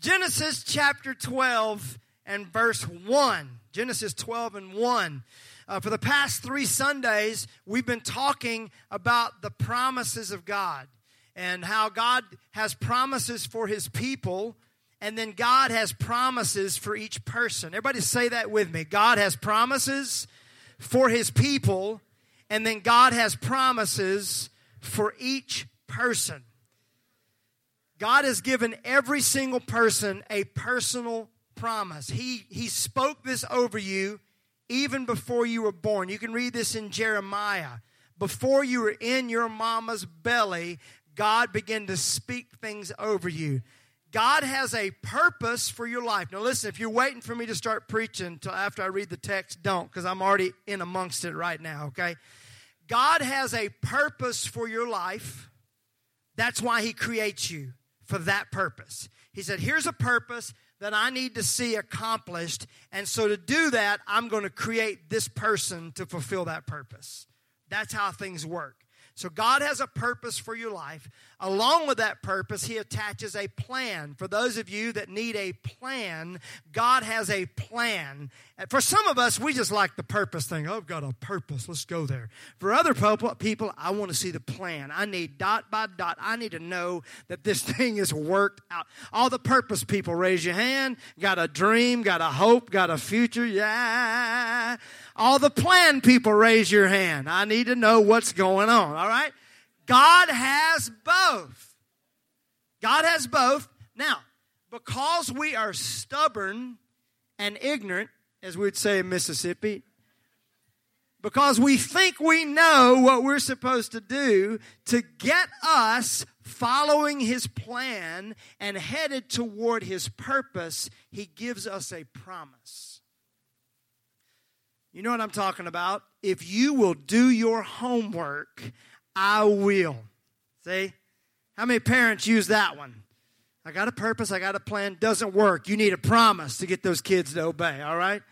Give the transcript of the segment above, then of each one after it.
Genesis chapter 12 and verse 1. Genesis 12 and 1. Uh, for the past three Sundays, we've been talking about the promises of God and how God has promises for his people, and then God has promises for each person. Everybody say that with me. God has promises for his people, and then God has promises for each person. God has given every single person a personal promise. He, he spoke this over you even before you were born. You can read this in Jeremiah. Before you were in your mama's belly, God began to speak things over you. God has a purpose for your life. Now, listen, if you're waiting for me to start preaching until after I read the text, don't, because I'm already in amongst it right now, okay? God has a purpose for your life. That's why He creates you for that purpose. He said, Here's a purpose that I need to see accomplished. And so to do that, I'm going to create this person to fulfill that purpose. That's how things work. So God has a purpose for your life. Along with that purpose, He attaches a plan. For those of you that need a plan, God has a plan. For some of us, we just like the purpose thing. I've got a purpose. Let's go there. For other people, I want to see the plan. I need dot by dot. I need to know that this thing is worked out. All the purpose people, raise your hand. Got a dream, got a hope, got a future. Yeah. All the plan people, raise your hand. I need to know what's going on. All right? God has both. God has both. Now, because we are stubborn and ignorant, as we'd say in Mississippi, because we think we know what we're supposed to do to get us following his plan and headed toward his purpose, he gives us a promise. You know what I'm talking about? If you will do your homework, I will. See? How many parents use that one? I got a purpose, I got a plan, doesn't work. You need a promise to get those kids to obey, all right?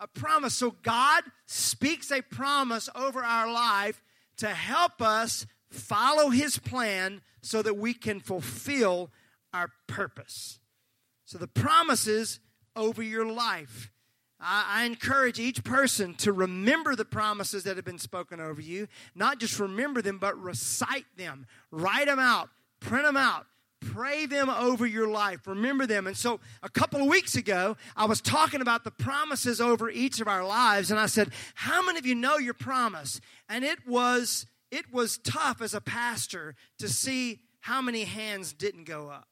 A promise. So God speaks a promise over our life to help us follow his plan so that we can fulfill our purpose. So the promises over your life. I, encourage each person to remember the promises that have been spoken over you. Not just remember them, but recite them. Write them out. Print them out. Pray them over your life. Remember them. And so, a couple of weeks ago, I was talking about the promises over each of our lives, and I said, "How many of you know your promise?" And it was it was tough as a pastor to see how many hands didn't go up.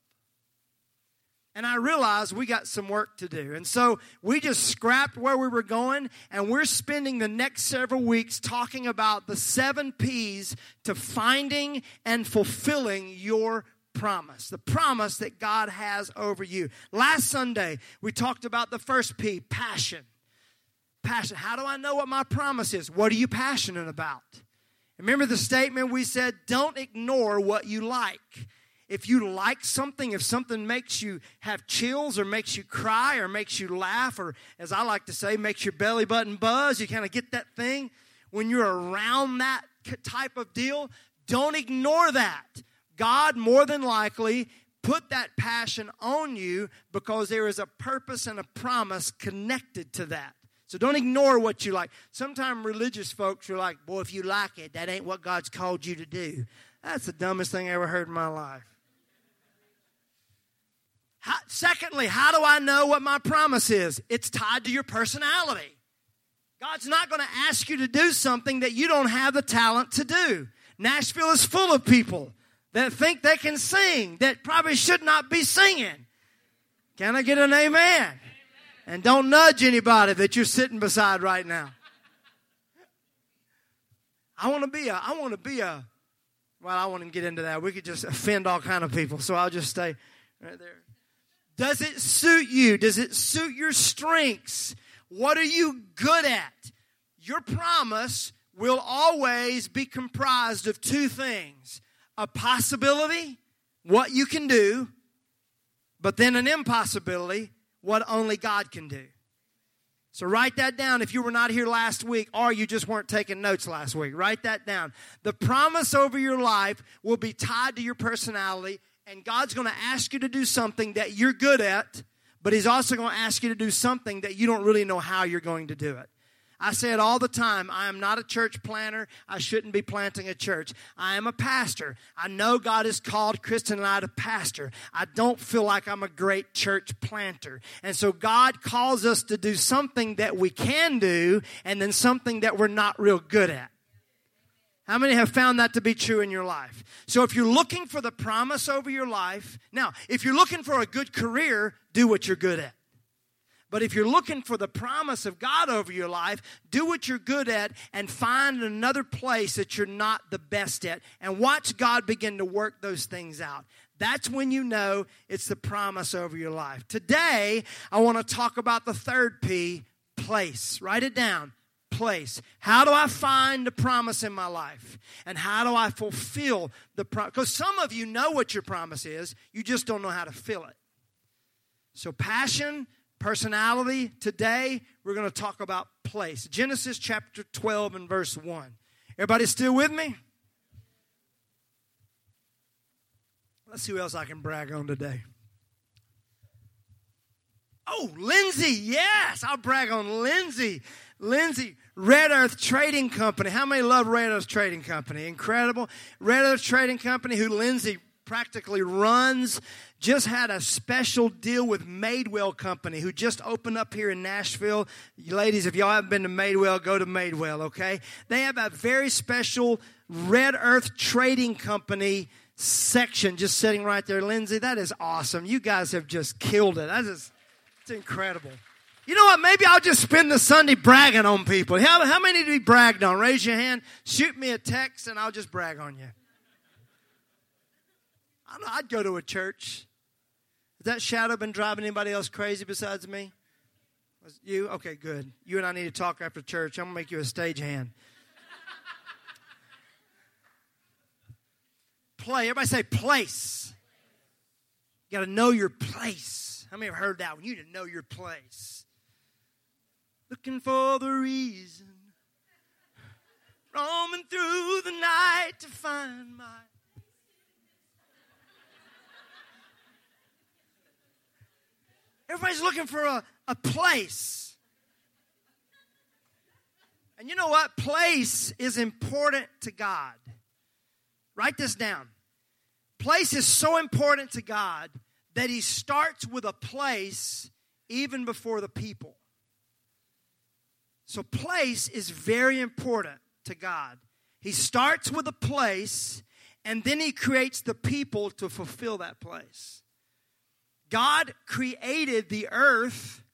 And I realized we got some work to do. And so we just scrapped where we were going, and we're spending the next several weeks talking about the seven P's to finding and fulfilling your promise, the promise that God has over you. Last Sunday, we talked about the first P passion. Passion. How do I know what my promise is? What are you passionate about? Remember the statement we said, don't ignore what you like if you like something, if something makes you have chills or makes you cry or makes you laugh or, as I like to say, makes your belly button buzz, you kind of get that thing. When you're around that type of deal, don't ignore that. God more than likely put that passion on you because there is a purpose and a promise connected to that. So don't ignore what you like. Sometimes religious folks are like, boy, if you like it, that ain't what God's called you to do. That's the dumbest thing I ever heard in my life. How, secondly, how do I know what my promise is? It's tied to your personality. God's not going to ask you to do something that you don't have the talent to do. Nashville is full of people that think they can sing that probably should not be singing. Can I get an amen? amen? And don't nudge anybody that you're sitting beside right now. I want to be a, I want to be a, well, I want to get into that. We could just offend all kind of people, so I'll just stay right there. Does it suit you? Does it suit your strengths? What are you good at? Your promise will always be comprised of two things a possibility, what you can do, but then an impossibility, what only God can do. So write that down if you were not here last week or you just weren't taking notes last week. Write that down. The promise over your life will be tied to your personality and God's going to ask you to do something that you're good at, but He's also going to ask you to do something that you don't really know how you're going to do it. I say it all the time. I am not a church planter. I shouldn't be planting a church. I am a pastor. I know God has called Kristen and I to pastor. I don't feel like I'm a great church planter. And so God calls us to do something that we can do and then something that we're not real good at. How many have found that to be true in your life? So if you're looking for the promise over your life, now, if you're looking for a good career, do what you're good at. But if you're looking for the promise of God over your life, do what you're good at and find another place that you're not the best at and watch God begin to work those things out. That's when you know it's the promise over your life. Today, I want to talk about the third P, place. Write it down. Place. How do I find the promise in my life? And how do I fulfill the promise? Because some of you know what your promise is, you just don't know how to fill it. So, passion, personality. Today, we're going to talk about place. Genesis chapter 12 and verse 1. Everybody still with me? Let's see who else I can brag on today. Oh, Lindsay, yes, I'll brag on Lindsay. Lindsay, Red Earth Trading Company. How many love Red Earth Trading Company? Incredible. Red Earth Trading Company, who Lindsay practically runs, just had a special deal with Madewell Company, who just opened up here in Nashville. Ladies, if y'all haven't been to Madewell, go to Madewell, okay? They have a very special Red Earth Trading Company section just sitting right there. Lindsay, that is awesome. You guys have just killed it. That is, it's incredible. You know what? Maybe I'll just spend the Sunday bragging on people. How, how many to be bragged on? Raise your hand. Shoot me a text, and I'll just brag on you. I'd go to a church. Has that shadow been driving anybody else crazy besides me? Was you? Okay, good. You and I need to talk after church. I'm going to make you a stage hand. Play. Everybody say place. You got to know your place. How many have heard that one? You need to know your place. Looking for the reason. Roaming through the night to find my Everybody's looking for a, a place. And you know what? Place is important to God. Write this down. Place is so important to God that He starts with a place even before the people. So, place is very important to God. He starts with a place and then He creates the people to fulfill that place. God created the earth,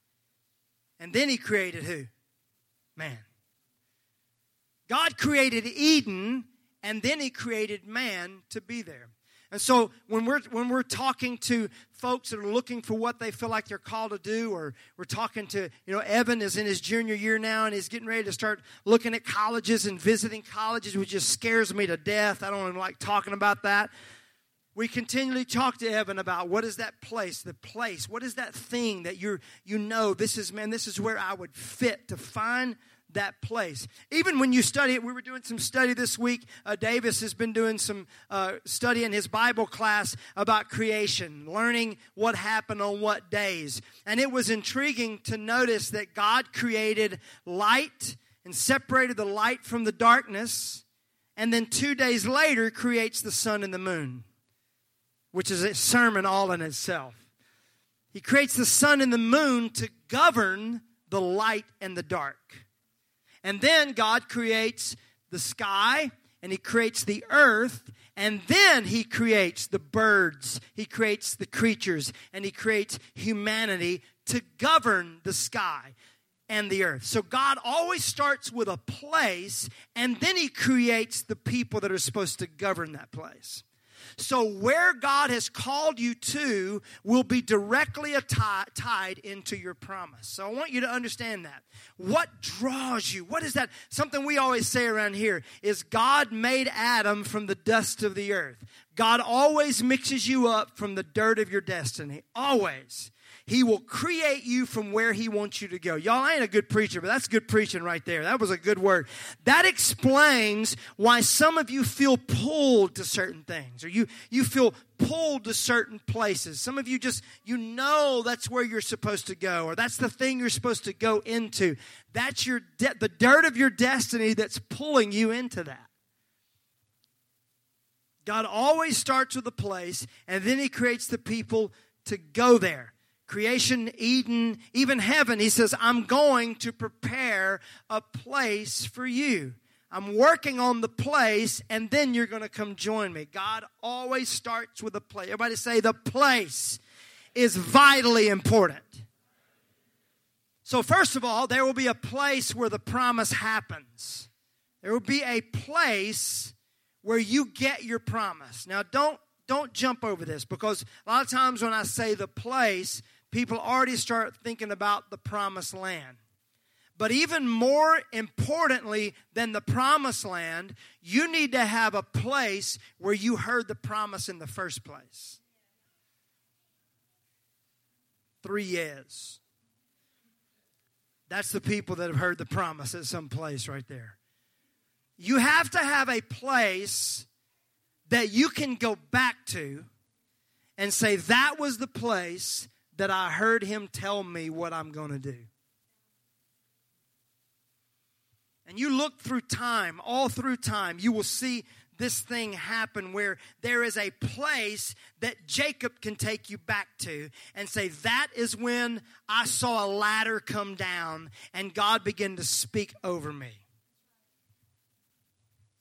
and then He created who? Man. God created Eden, and then He created man to be there. And so when we're when we're talking to folks that are looking for what they feel like they're called to do, or we're talking to, you know, Evan is in his junior year now and he's getting ready to start looking at colleges and visiting colleges, which just scares me to death. I don't even like talking about that we continually talk to Evan about what is that place, the place, what is that thing that you're you know this is man, this is where I would fit to find that place. Even when you study it, we were doing some study this week. Uh, Davis has been doing some uh, study in his Bible class about creation, learning what happened on what days. And it was intriguing to notice that God created light and separated the light from the darkness, and then two days later creates the sun and the moon which is a sermon all in itself. He creates the sun and the moon to govern the light and the dark. And then God creates the sky and he creates the earth and then he creates the birds, he creates the creatures, and he creates humanity to govern the sky and the earth. So God always starts with a place and then he creates the people that are supposed to govern that place. So, where God has called you to will be directly tied into your promise. So, I want you to understand that. What draws you? What is that? Something we always say around here is God made Adam from the dust of the earth. God always mixes you up from the dirt of your destiny. Always. He will create you from where He wants you to go. Y'all I ain't a good preacher, but that's good preaching right there. That was a good word. That explains why some of you feel pulled to certain things, or you, you feel pulled to certain places. Some of you just, you know that's where you're supposed to go, or that's the thing you're supposed to go into. That's your de- the dirt of your destiny that's pulling you into that. God always starts with a place, and then He creates the people to go there creation, Eden, even heaven, he says, I'm going to prepare a place for you. I'm working on the place, and then you're going to come join me. God always starts with a place. Everybody say, the place is vitally important. So, first of all, there will be a place where the promise happens. There will be a place where you get your promise. Now, don't don't jump over this because a lot of times when I say the place, people already start thinking about the promised land. But even more importantly than the promised land, you need to have a place where you heard the promise in the first place. Three years. That's the people that have heard the promise at some place right there. You have to have a place that you can go back to and say, That was the place that I heard him tell me what I'm going to do. And you look through time, all through time, you will see this thing happen where there is a place that Jacob can take you back to and say, That is when I saw a ladder come down and God began to speak over me.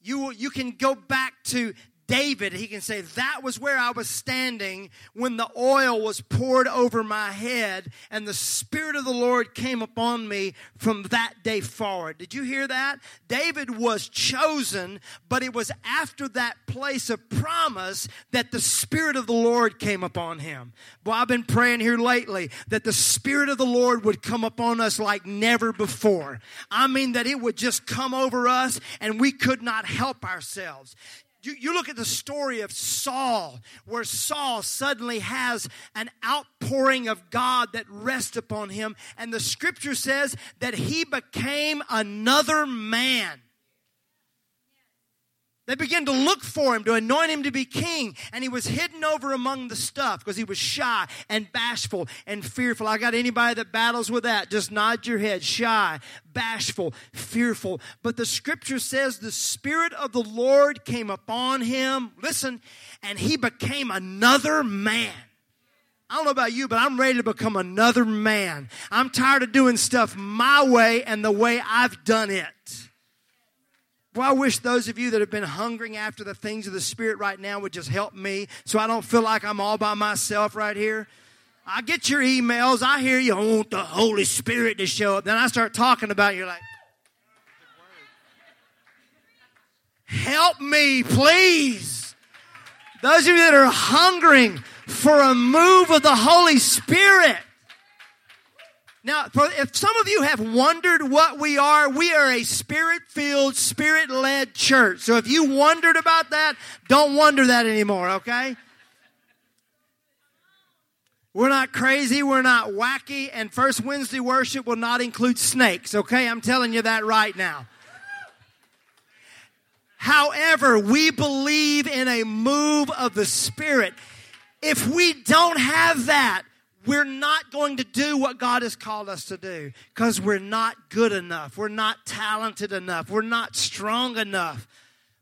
You, you can go back to David, he can say, That was where I was standing when the oil was poured over my head, and the Spirit of the Lord came upon me from that day forward. Did you hear that? David was chosen, but it was after that place of promise that the Spirit of the Lord came upon him. Well, I've been praying here lately that the Spirit of the Lord would come upon us like never before. I mean, that it would just come over us and we could not help ourselves. You, you look at the story of Saul, where Saul suddenly has an outpouring of God that rests upon him, and the scripture says that he became another man. They began to look for him to anoint him to be king, and he was hidden over among the stuff because he was shy and bashful and fearful. I got anybody that battles with that? Just nod your head. Shy, bashful, fearful. But the scripture says the Spirit of the Lord came upon him. Listen, and he became another man. I don't know about you, but I'm ready to become another man. I'm tired of doing stuff my way and the way I've done it. Well, I wish those of you that have been hungering after the things of the Spirit right now would just help me so I don't feel like I'm all by myself right here. I get your emails. I hear you I want the Holy Spirit to show up. Then I start talking about it, you're like, help me, please. Those of you that are hungering for a move of the Holy Spirit. Now, if some of you have wondered what we are, we are a spirit filled, spirit led church. So if you wondered about that, don't wonder that anymore, okay? We're not crazy, we're not wacky, and First Wednesday worship will not include snakes, okay? I'm telling you that right now. However, we believe in a move of the Spirit. If we don't have that, we're not going to do what God has called us to do because we're not good enough. We're not talented enough. We're not strong enough.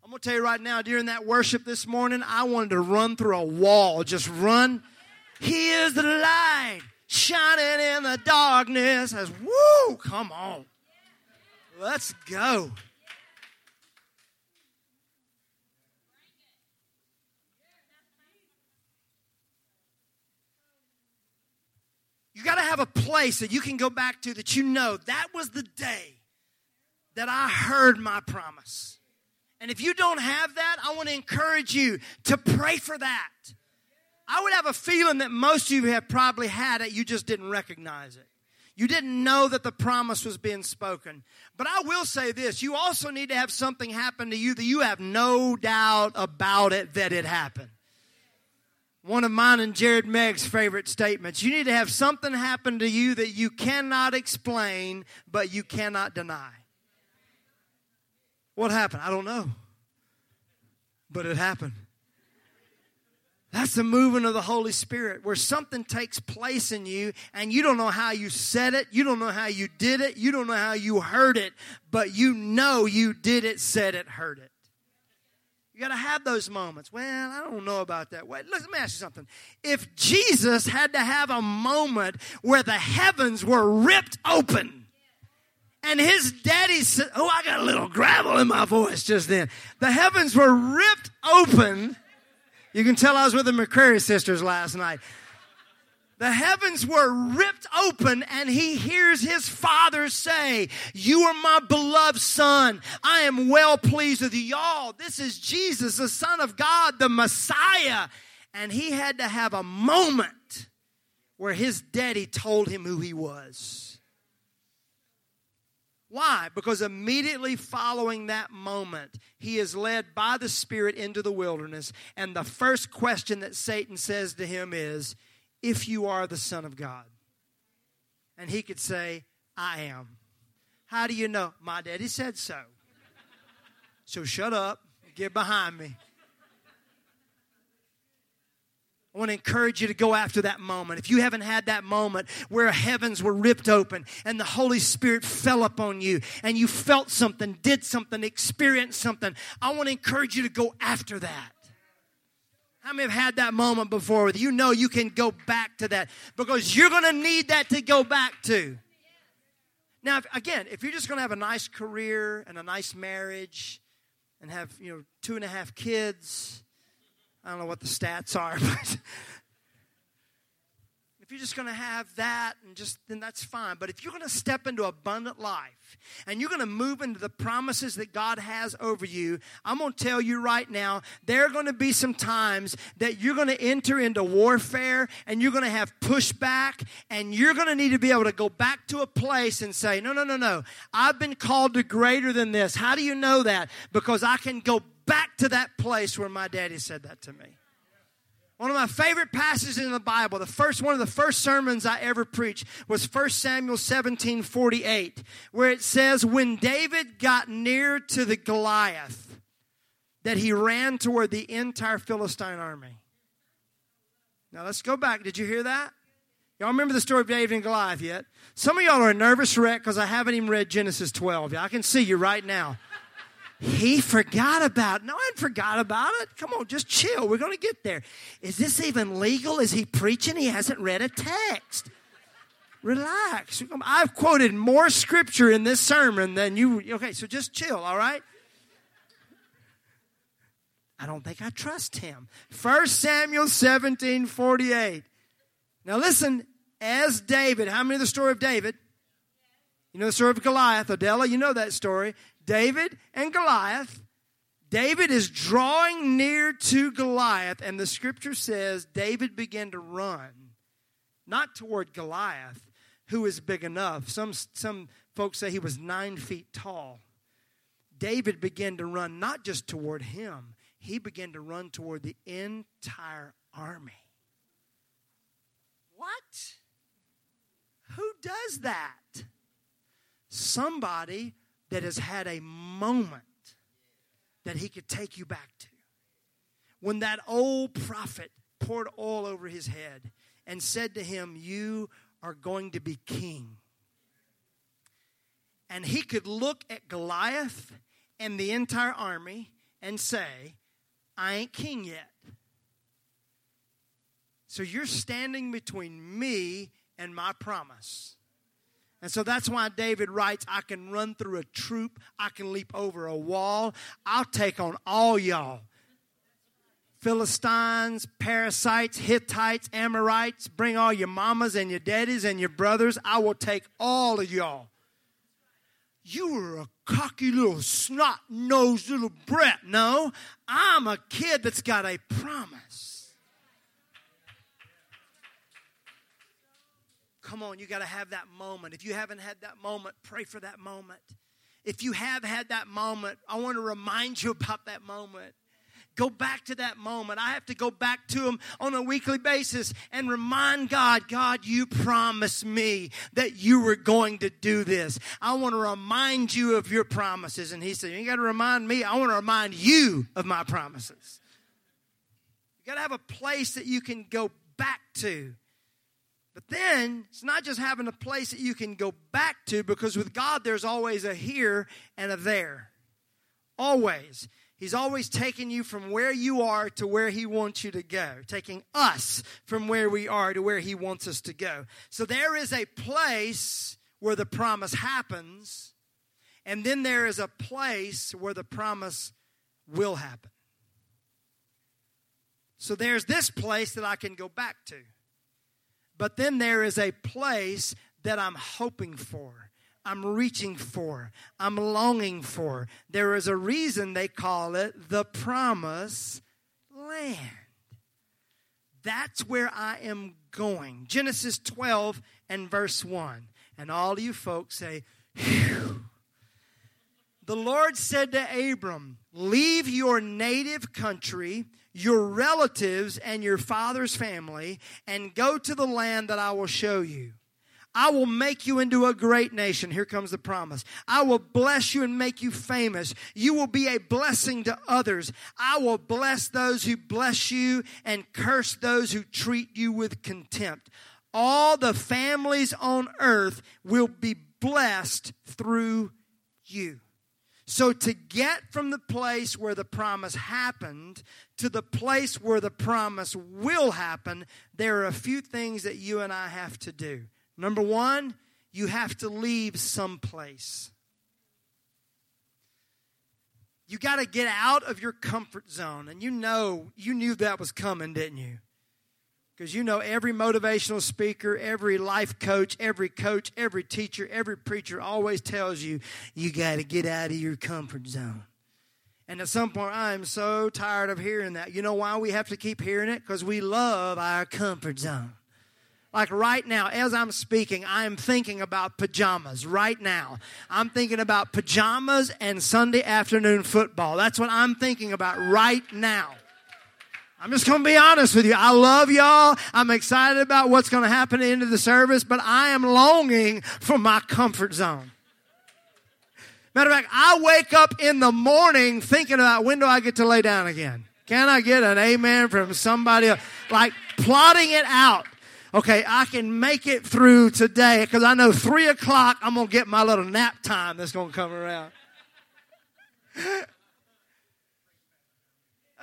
I'm going to tell you right now, during that worship this morning, I wanted to run through a wall. Just run. Here's the light shining in the darkness. As woo, come on. Let's go. You got to have a place that you can go back to that you know that was the day that I heard my promise. And if you don't have that, I want to encourage you to pray for that. I would have a feeling that most of you have probably had it, you just didn't recognize it. You didn't know that the promise was being spoken. But I will say this you also need to have something happen to you that you have no doubt about it that it happened. One of mine and Jared Meg's favorite statements. You need to have something happen to you that you cannot explain, but you cannot deny. What happened? I don't know. But it happened. That's the moving of the Holy Spirit where something takes place in you and you don't know how you said it, you don't know how you did it, you don't know how you heard it, but you know you did it, said it, heard it. You got to have those moments. Well, I don't know about that. Wait, let me ask you something. If Jesus had to have a moment where the heavens were ripped open, and his daddy said, Oh, I got a little gravel in my voice just then. The heavens were ripped open. You can tell I was with the McCrary sisters last night. The heavens were ripped open, and he hears his father say, You are my beloved son. I am well pleased with you. Y'all, this is Jesus, the Son of God, the Messiah. And he had to have a moment where his daddy told him who he was. Why? Because immediately following that moment, he is led by the Spirit into the wilderness. And the first question that Satan says to him is, If you are the Son of God. And he could say, I am. How do you know? My daddy said so. So shut up, get behind me. I want to encourage you to go after that moment. If you haven't had that moment where heavens were ripped open and the Holy Spirit fell upon you and you felt something, did something, experienced something, I want to encourage you to go after that. How many have had that moment before? With you know you can go back to that because you're going to need that to go back to. Now, if, again, if you're just going to have a nice career and a nice marriage and have, you know, two and a half kids, I don't know what the stats are, but you're just going to have that and just then that's fine. But if you're going to step into abundant life and you're going to move into the promises that God has over you, I'm going to tell you right now, there are going to be some times that you're going to enter into warfare and you're going to have pushback and you're going to need to be able to go back to a place and say, "No, no, no, no. I've been called to greater than this." How do you know that? Because I can go back to that place where my daddy said that to me. One of my favorite passages in the Bible, the first one of the first sermons I ever preached was 1 Samuel 17 48, where it says, When David got near to the Goliath, that he ran toward the entire Philistine army. Now let's go back. Did you hear that? Y'all remember the story of David and Goliath yet? Some of y'all are a nervous wreck because I haven't even read Genesis 12. I can see you right now. He forgot about. No, I forgot about it. Come on, just chill. We're going to get there. Is this even legal? Is he preaching? He hasn't read a text. Relax. I've quoted more scripture in this sermon than you. Okay, so just chill, all right? I don't think I trust him. 1 Samuel 17 48. Now listen, as David, how many of the story of David? You know the story of Goliath, Adela, you know that story. David and Goliath. David is drawing near to Goliath, and the scripture says David began to run, not toward Goliath, who is big enough. Some, some folks say he was nine feet tall. David began to run not just toward him, he began to run toward the entire army. What? Who does that? Somebody that has had a moment that he could take you back to. When that old prophet poured oil over his head and said to him, You are going to be king. And he could look at Goliath and the entire army and say, I ain't king yet. So you're standing between me and my promise. And so that's why David writes, I can run through a troop, I can leap over a wall, I'll take on all y'all. Philistines, Perizzites, Hittites, Amorites, bring all your mamas and your daddies and your brothers. I will take all of y'all. You are a cocky little snot nosed little brat. No, I'm a kid that's got a promise. Come on, you got to have that moment. If you haven't had that moment, pray for that moment. If you have had that moment, I want to remind you about that moment. go back to that moment. I have to go back to Him on a weekly basis and remind God, God, you promised me that you were going to do this. I want to remind you of your promises. And He said, You got to remind me. I want to remind you of my promises. You got to have a place that you can go back to. But then it's not just having a place that you can go back to because with God there's always a here and a there. Always. He's always taking you from where you are to where He wants you to go, taking us from where we are to where He wants us to go. So there is a place where the promise happens, and then there is a place where the promise will happen. So there's this place that I can go back to. But then there is a place that I'm hoping for. I'm reaching for. I'm longing for. There is a reason they call it the promise land. That's where I am going. Genesis 12 and verse 1. And all you folks say, Phew. The Lord said to Abram, Leave your native country your relatives and your father's family and go to the land that I will show you. I will make you into a great nation. Here comes the promise. I will bless you and make you famous. You will be a blessing to others. I will bless those who bless you and curse those who treat you with contempt. All the families on earth will be blessed through you. So, to get from the place where the promise happened to the place where the promise will happen, there are a few things that you and I have to do. Number one, you have to leave someplace. You got to get out of your comfort zone. And you know, you knew that was coming, didn't you? Because you know, every motivational speaker, every life coach, every coach, every teacher, every preacher always tells you, you got to get out of your comfort zone. And at some point, I am so tired of hearing that. You know why we have to keep hearing it? Because we love our comfort zone. Like right now, as I'm speaking, I am thinking about pajamas right now. I'm thinking about pajamas and Sunday afternoon football. That's what I'm thinking about right now. I'm just going to be honest with you. I love y'all. I'm excited about what's going to happen at the end of the service, but I am longing for my comfort zone. Matter of fact, I wake up in the morning thinking about when do I get to lay down again? Can I get an amen from somebody? Like plotting it out. Okay, I can make it through today because I know three o'clock I'm going to get my little nap time that's going to come around.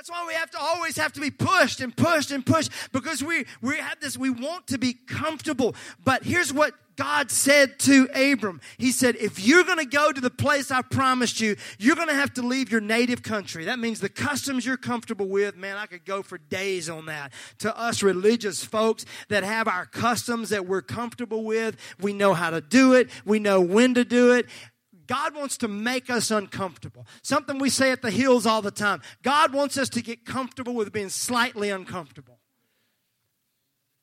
That's why we have to always have to be pushed and pushed and pushed because we, we have this, we want to be comfortable. But here's what God said to Abram. He said, if you're going to go to the place I promised you, you're going to have to leave your native country. That means the customs you're comfortable with. Man, I could go for days on that. To us religious folks that have our customs that we're comfortable with, we know how to do it. We know when to do it. God wants to make us uncomfortable. Something we say at the hills all the time. God wants us to get comfortable with being slightly uncomfortable.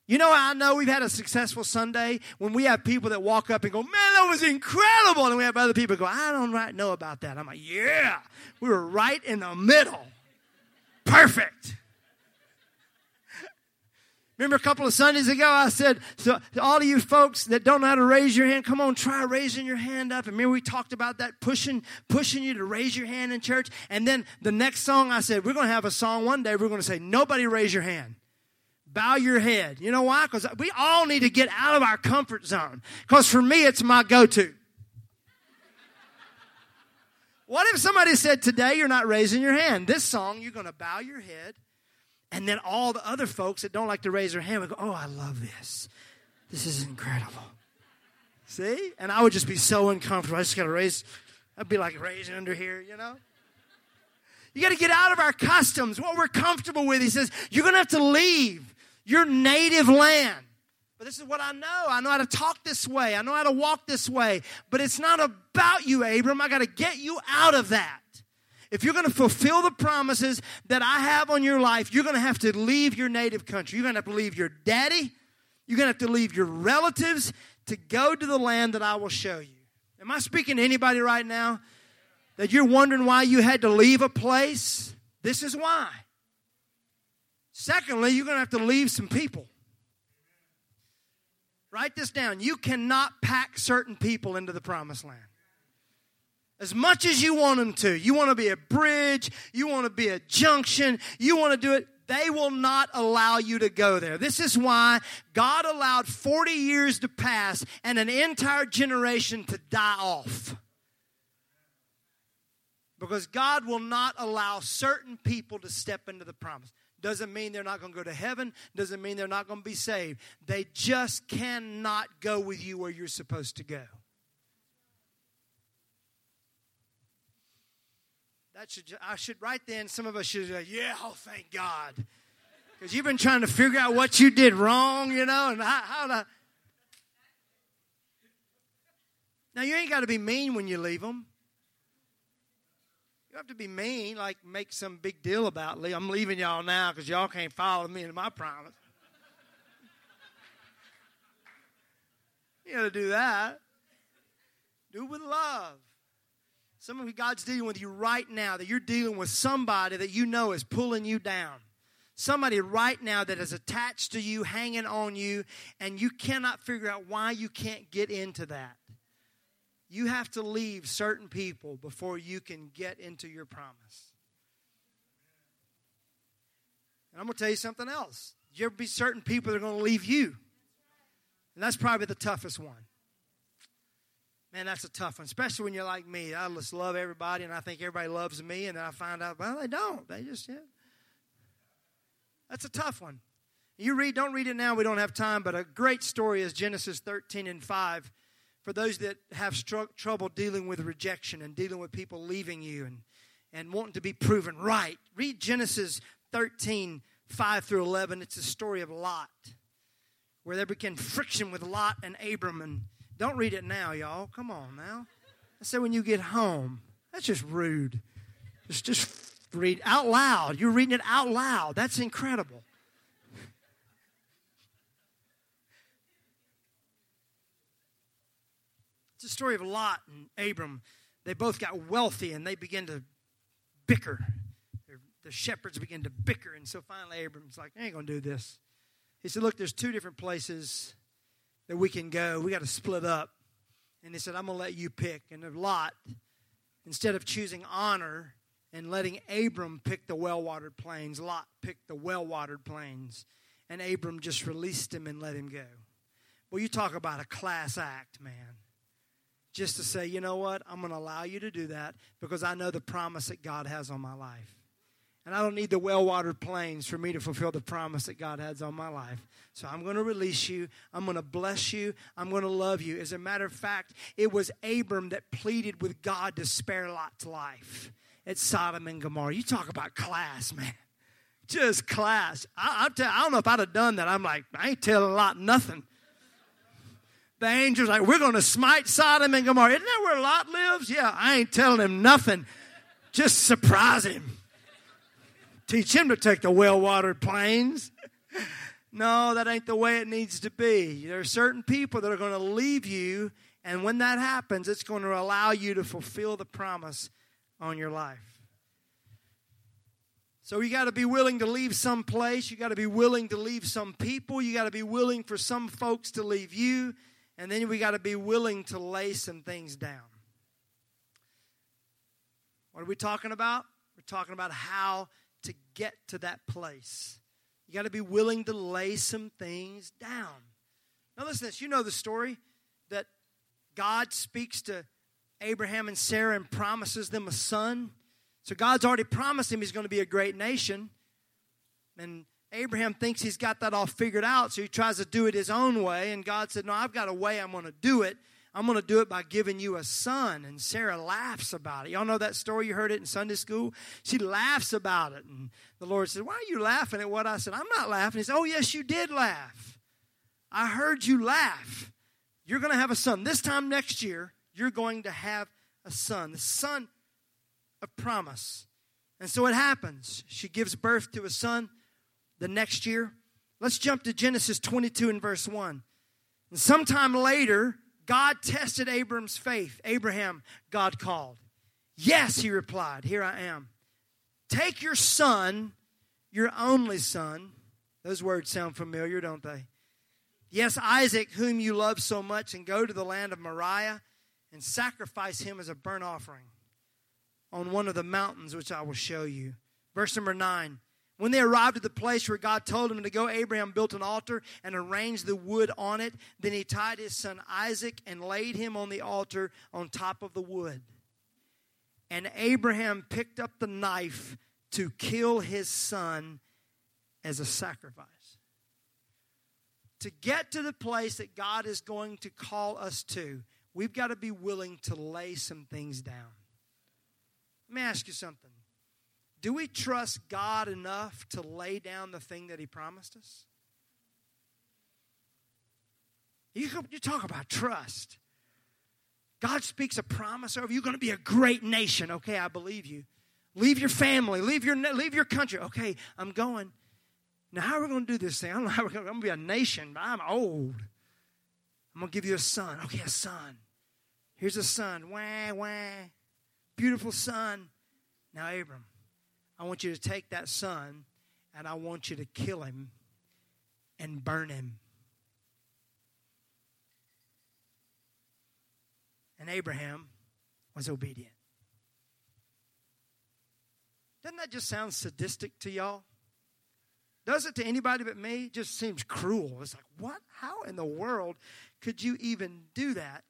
You know, I know we've had a successful Sunday when we have people that walk up and go, Man, that was incredible. And we have other people go, I don't right know about that. I'm like, Yeah, we were right in the middle. Perfect. Remember a couple of Sundays ago, I said, so all of you folks that don't know how to raise your hand, come on, try raising your hand up. And remember we talked about that, pushing, pushing you to raise your hand in church. And then the next song, I said, we're going to have a song one day. We're going to say, nobody raise your hand. Bow your head. You know why? Because we all need to get out of our comfort zone. Because for me, it's my go-to. what if somebody said, today you're not raising your hand? This song, you're going to bow your head and then all the other folks that don't like to raise their hand would go, Oh, I love this. This is incredible. See? And I would just be so uncomfortable. I just got to raise, I'd be like raising under here, you know? You got to get out of our customs, what we're comfortable with. He says, You're going to have to leave your native land. But this is what I know. I know how to talk this way. I know how to walk this way. But it's not about you, Abram. I got to get you out of that. If you're going to fulfill the promises that I have on your life, you're going to have to leave your native country. You're going to have to leave your daddy. You're going to have to leave your relatives to go to the land that I will show you. Am I speaking to anybody right now that you're wondering why you had to leave a place? This is why. Secondly, you're going to have to leave some people. Write this down. You cannot pack certain people into the promised land. As much as you want them to. You want to be a bridge, you want to be a junction, you want to do it. They will not allow you to go there. This is why God allowed 40 years to pass and an entire generation to die off. Because God will not allow certain people to step into the promise. Doesn't mean they're not going to go to heaven, doesn't mean they're not going to be saved. They just cannot go with you where you're supposed to go. That should I should right then some of us should say, yeah, oh thank God. Because you've been trying to figure out what you did wrong, you know, and how, how to. Now you ain't got to be mean when you leave them You have to be mean, like make some big deal about it. I'm leaving y'all now because y'all can't follow me into my promise. you got to do that. Do it with love. Some of you, God's dealing with you right now, that you're dealing with somebody that you know is pulling you down. Somebody right now that is attached to you, hanging on you, and you cannot figure out why you can't get into that. You have to leave certain people before you can get into your promise. And I'm going to tell you something else. Ever be certain people that are going to leave you? And that's probably the toughest one. Man, that's a tough one, especially when you're like me. I just love everybody, and I think everybody loves me, and then I find out, well, they don't. They just, yeah. That's a tough one. You read, don't read it now, we don't have time, but a great story is Genesis 13 and 5 for those that have trouble dealing with rejection and dealing with people leaving you and, and wanting to be proven right. Read Genesis 13, 5 through 11. It's a story of Lot, where there began friction with Lot and Abram. And don't read it now, y'all. Come on now. I said when you get home. That's just rude. Just, just read out loud. You're reading it out loud. That's incredible. It's a story of Lot and Abram. They both got wealthy and they began to bicker. The shepherds began to bicker. And so finally, Abram's like, I ain't going to do this. He said, Look, there's two different places that we can go. We got to split up. And he said, I'm going to let you pick. And Lot, instead of choosing honor and letting Abram pick the well watered plains, Lot picked the well watered plains. And Abram just released him and let him go. Well, you talk about a class act, man just to say, you know what, I'm going to allow you to do that because I know the promise that God has on my life. And I don't need the well watered plains for me to fulfill the promise that God has on my life. So I'm going to release you. I'm going to bless you. I'm going to love you. As a matter of fact, it was Abram that pleaded with God to spare Lot's life at Sodom and Gomorrah. You talk about class, man. Just class. I, I, tell, I don't know if I'd have done that. I'm like, I ain't telling Lot nothing the angels like, we're going to smite Sodom and Gomorrah. Isn't that where Lot lives? Yeah, I ain't telling him nothing. Just surprise him. Teach him to take the well watered plains. No, that ain't the way it needs to be. There are certain people that are going to leave you, and when that happens, it's going to allow you to fulfill the promise on your life. So you got to be willing to leave some place. You got to be willing to leave some people. You got to be willing for some folks to leave you. And then we got to be willing to lay some things down. What are we talking about? We're talking about how to get to that place. You got to be willing to lay some things down. Now, listen to this. You know the story that God speaks to Abraham and Sarah and promises them a son. So God's already promised him he's going to be a great nation. And Abraham thinks he's got that all figured out, so he tries to do it his own way. And God said, No, I've got a way I'm going to do it. I'm going to do it by giving you a son. And Sarah laughs about it. Y'all know that story? You heard it in Sunday school? She laughs about it. And the Lord said, Why are you laughing at what I said? I'm not laughing. He said, Oh, yes, you did laugh. I heard you laugh. You're going to have a son. This time next year, you're going to have a son, the son of promise. And so it happens. She gives birth to a son the next year. Let's jump to Genesis 22 and verse 1. And sometime later, God tested Abram's faith. Abraham, God called. Yes, he replied, Here I am. Take your son, your only son. Those words sound familiar, don't they? Yes, Isaac, whom you love so much, and go to the land of Moriah and sacrifice him as a burnt offering on one of the mountains which I will show you. Verse number 9. When they arrived at the place where God told him to go, Abraham built an altar and arranged the wood on it. Then he tied his son Isaac and laid him on the altar on top of the wood. And Abraham picked up the knife to kill his son as a sacrifice. To get to the place that God is going to call us to, we've got to be willing to lay some things down. Let me ask you something. Do we trust God enough to lay down the thing that He promised us? You, you talk about trust. God speaks a promise over you. You're going to be a great nation. Okay, I believe you. Leave your family. Leave your, leave your country. Okay, I'm going. Now, how are we going to do this thing? I don't know how we're going to, I'm going to be a nation, but I'm old. I'm going to give you a son. Okay, a son. Here's a son. Wah, wah. Beautiful son. Now, Abram, I want you to take that son and I want you to kill him and burn him. And Abraham was obedient. Doesn't that just sound sadistic to y'all? Does it to anybody but me? It just seems cruel. It's like, what? How in the world could you even do that?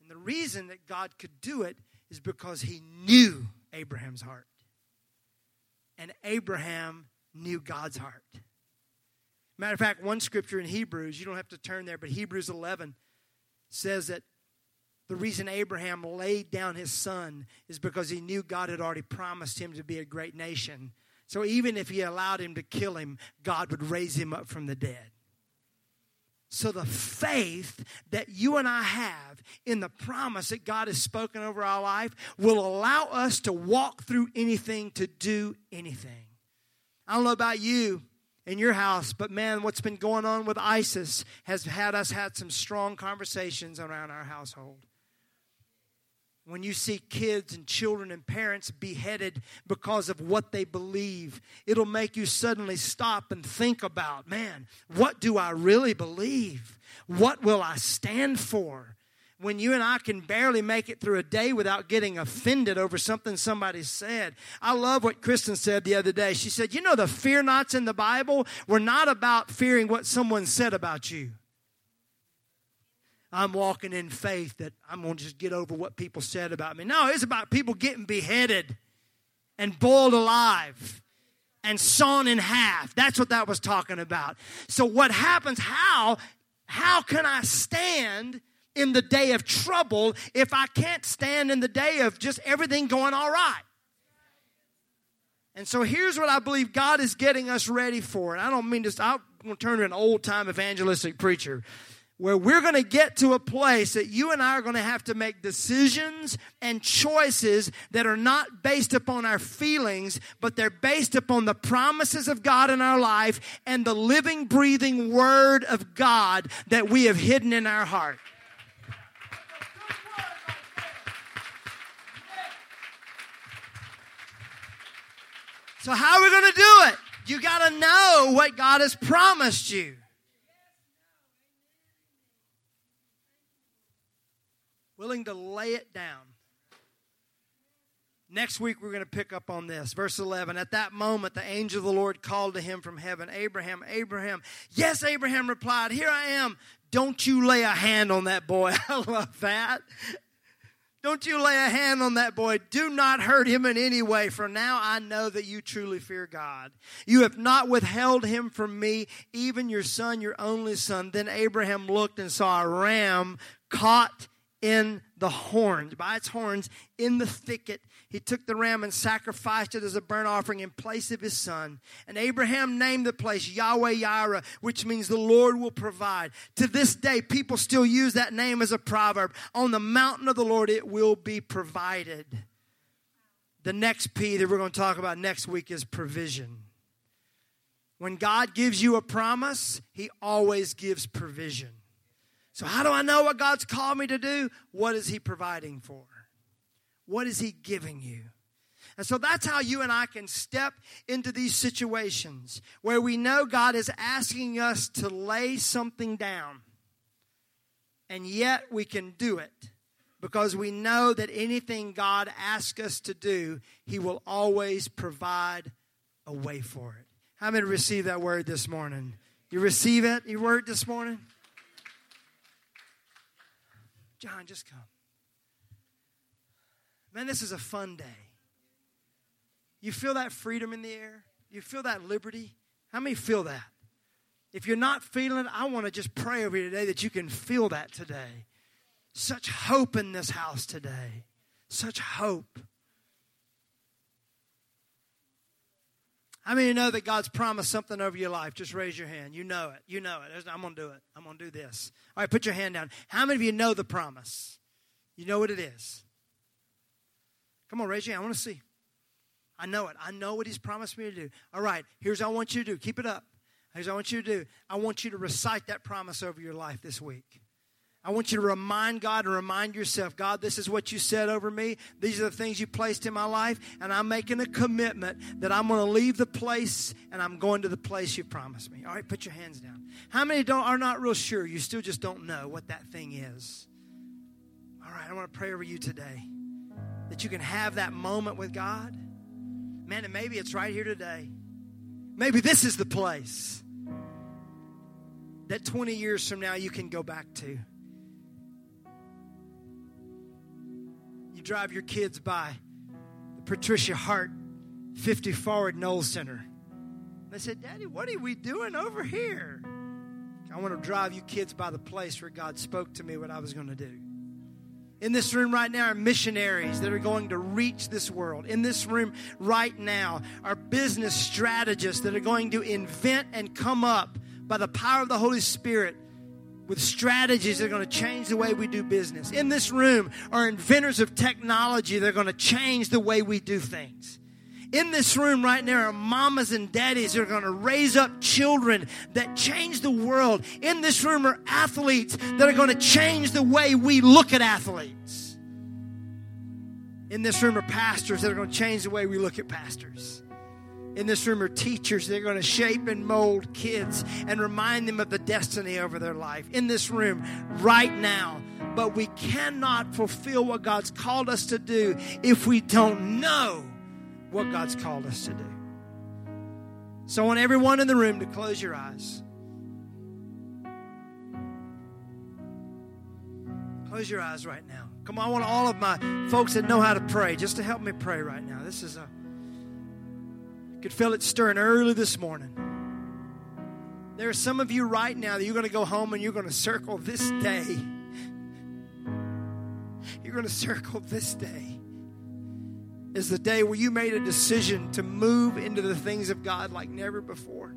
And the reason that God could do it is because he knew Abraham's heart. And Abraham knew God's heart. Matter of fact, one scripture in Hebrews, you don't have to turn there, but Hebrews 11 says that the reason Abraham laid down his son is because he knew God had already promised him to be a great nation. So even if he allowed him to kill him, God would raise him up from the dead. So, the faith that you and I have in the promise that God has spoken over our life will allow us to walk through anything, to do anything. I don't know about you in your house, but man, what's been going on with ISIS has had us had some strong conversations around our household when you see kids and children and parents beheaded because of what they believe, it'll make you suddenly stop and think about man, what do I really believe? What will I stand for? When you and I can barely make it through a day without getting offended over something somebody said. I love what Kristen said the other day. She said, You know, the fear nots in the Bible were not about fearing what someone said about you. I'm walking in faith that I'm going to just get over what people said about me. No, it's about people getting beheaded and boiled alive and sawn in half. That's what that was talking about. So what happens how how can I stand in the day of trouble if I can't stand in the day of just everything going all right? And so here's what I believe God is getting us ready for. And I don't mean just I'm going to turn to an old time evangelistic preacher where we're going to get to a place that you and I are going to have to make decisions and choices that are not based upon our feelings, but they're based upon the promises of God in our life and the living, breathing Word of God that we have hidden in our heart. So, how are we going to do it? You got to know what God has promised you. Willing to lay it down. Next week, we're going to pick up on this. Verse 11. At that moment, the angel of the Lord called to him from heaven, Abraham, Abraham. Yes, Abraham replied, Here I am. Don't you lay a hand on that boy. I love that. Don't you lay a hand on that boy. Do not hurt him in any way, for now I know that you truly fear God. You have not withheld him from me, even your son, your only son. Then Abraham looked and saw a ram caught in the horns, by its horns, in the thicket. He took the ram and sacrificed it as a burnt offering in place of his son. And Abraham named the place Yahweh Yireh, which means the Lord will provide. To this day, people still use that name as a proverb. On the mountain of the Lord, it will be provided. The next P that we're going to talk about next week is provision. When God gives you a promise, He always gives provision. So, how do I know what God's called me to do? What is He providing for? What is He giving you? And so that's how you and I can step into these situations where we know God is asking us to lay something down. And yet we can do it because we know that anything God asks us to do, He will always provide a way for it. How many receive that word this morning? You receive it, your word this morning? John, just come. Man, this is a fun day. You feel that freedom in the air? You feel that liberty? How many feel that? If you're not feeling it, I want to just pray over you today that you can feel that today. Such hope in this house today. Such hope. How many know that God's promised something over your life? Just raise your hand. You know it. You know it. I'm going to do it. I'm going to do this. All right, put your hand down. How many of you know the promise? You know what it is? Come on, raise your hand. I want to see. I know it. I know what He's promised me to do. All right, here's what I want you to do. Keep it up. Here's what I want you to do. I want you to recite that promise over your life this week. I want you to remind God and remind yourself, God, this is what you said over me. These are the things you placed in my life. And I'm making a commitment that I'm going to leave the place and I'm going to the place you promised me. All right, put your hands down. How many don't, are not real sure? You still just don't know what that thing is. All right, I want to pray over you today that you can have that moment with God. Man, and maybe it's right here today. Maybe this is the place that 20 years from now you can go back to. Drive your kids by the Patricia Hart 50 Forward Knowles Center. They said, Daddy, what are we doing over here? I want to drive you kids by the place where God spoke to me what I was going to do. In this room right now are missionaries that are going to reach this world. In this room right now are business strategists that are going to invent and come up by the power of the Holy Spirit with strategies that are going to change the way we do business. In this room are inventors of technology that are going to change the way we do things. In this room right now are mamas and daddies that are going to raise up children that change the world. In this room are athletes that are going to change the way we look at athletes. In this room are pastors that are going to change the way we look at pastors in this room are teachers They're going to shape and mold kids and remind them of the destiny over their life in this room right now. But we cannot fulfill what God's called us to do if we don't know what God's called us to do. So I want everyone in the room to close your eyes. Close your eyes right now. Come on, I want all of my folks that know how to pray just to help me pray right now. This is a could feel it stirring early this morning. There are some of you right now that you're going to go home and you're going to circle this day. You're going to circle this day is the day where you made a decision to move into the things of God like never before.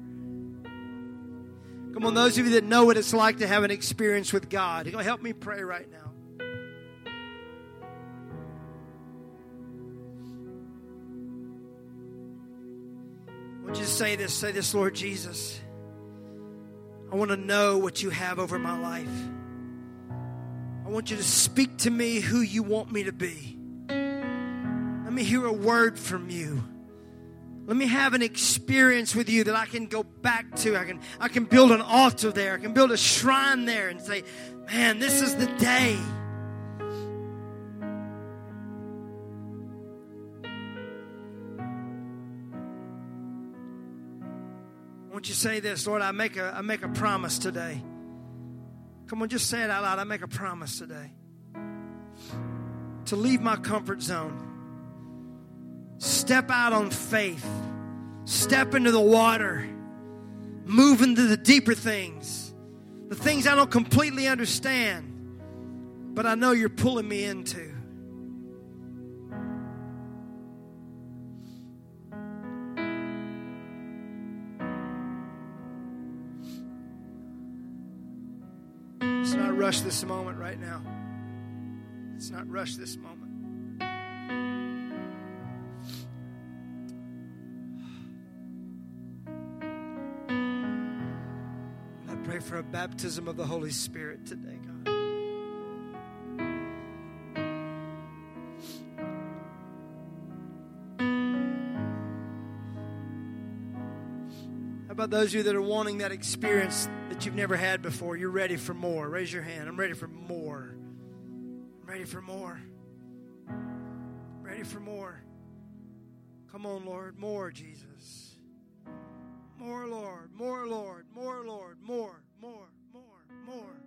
Come on, those of you that know what it's like to have an experience with God, help me pray right now. Say this? Say this, Lord Jesus. I want to know what you have over my life. I want you to speak to me who you want me to be. Let me hear a word from you. Let me have an experience with you that I can go back to. I can, I can build an altar there. I can build a shrine there and say, man, this is the day won't you say this, Lord? I make a I make a promise today. Come on, just say it out loud. I make a promise today to leave my comfort zone, step out on faith, step into the water, move into the deeper things, the things I don't completely understand, but I know you're pulling me into. rush this moment right now. Let's not rush this moment. I pray for a baptism of the Holy Spirit today, God. How about those of you that are wanting that experience that you've never had before? You're ready for more. Raise your hand. I'm ready for more. I'm ready for more. Ready for more. Come on, Lord. More, Jesus. More, Lord. More, Lord. More, Lord. More, more, more, more.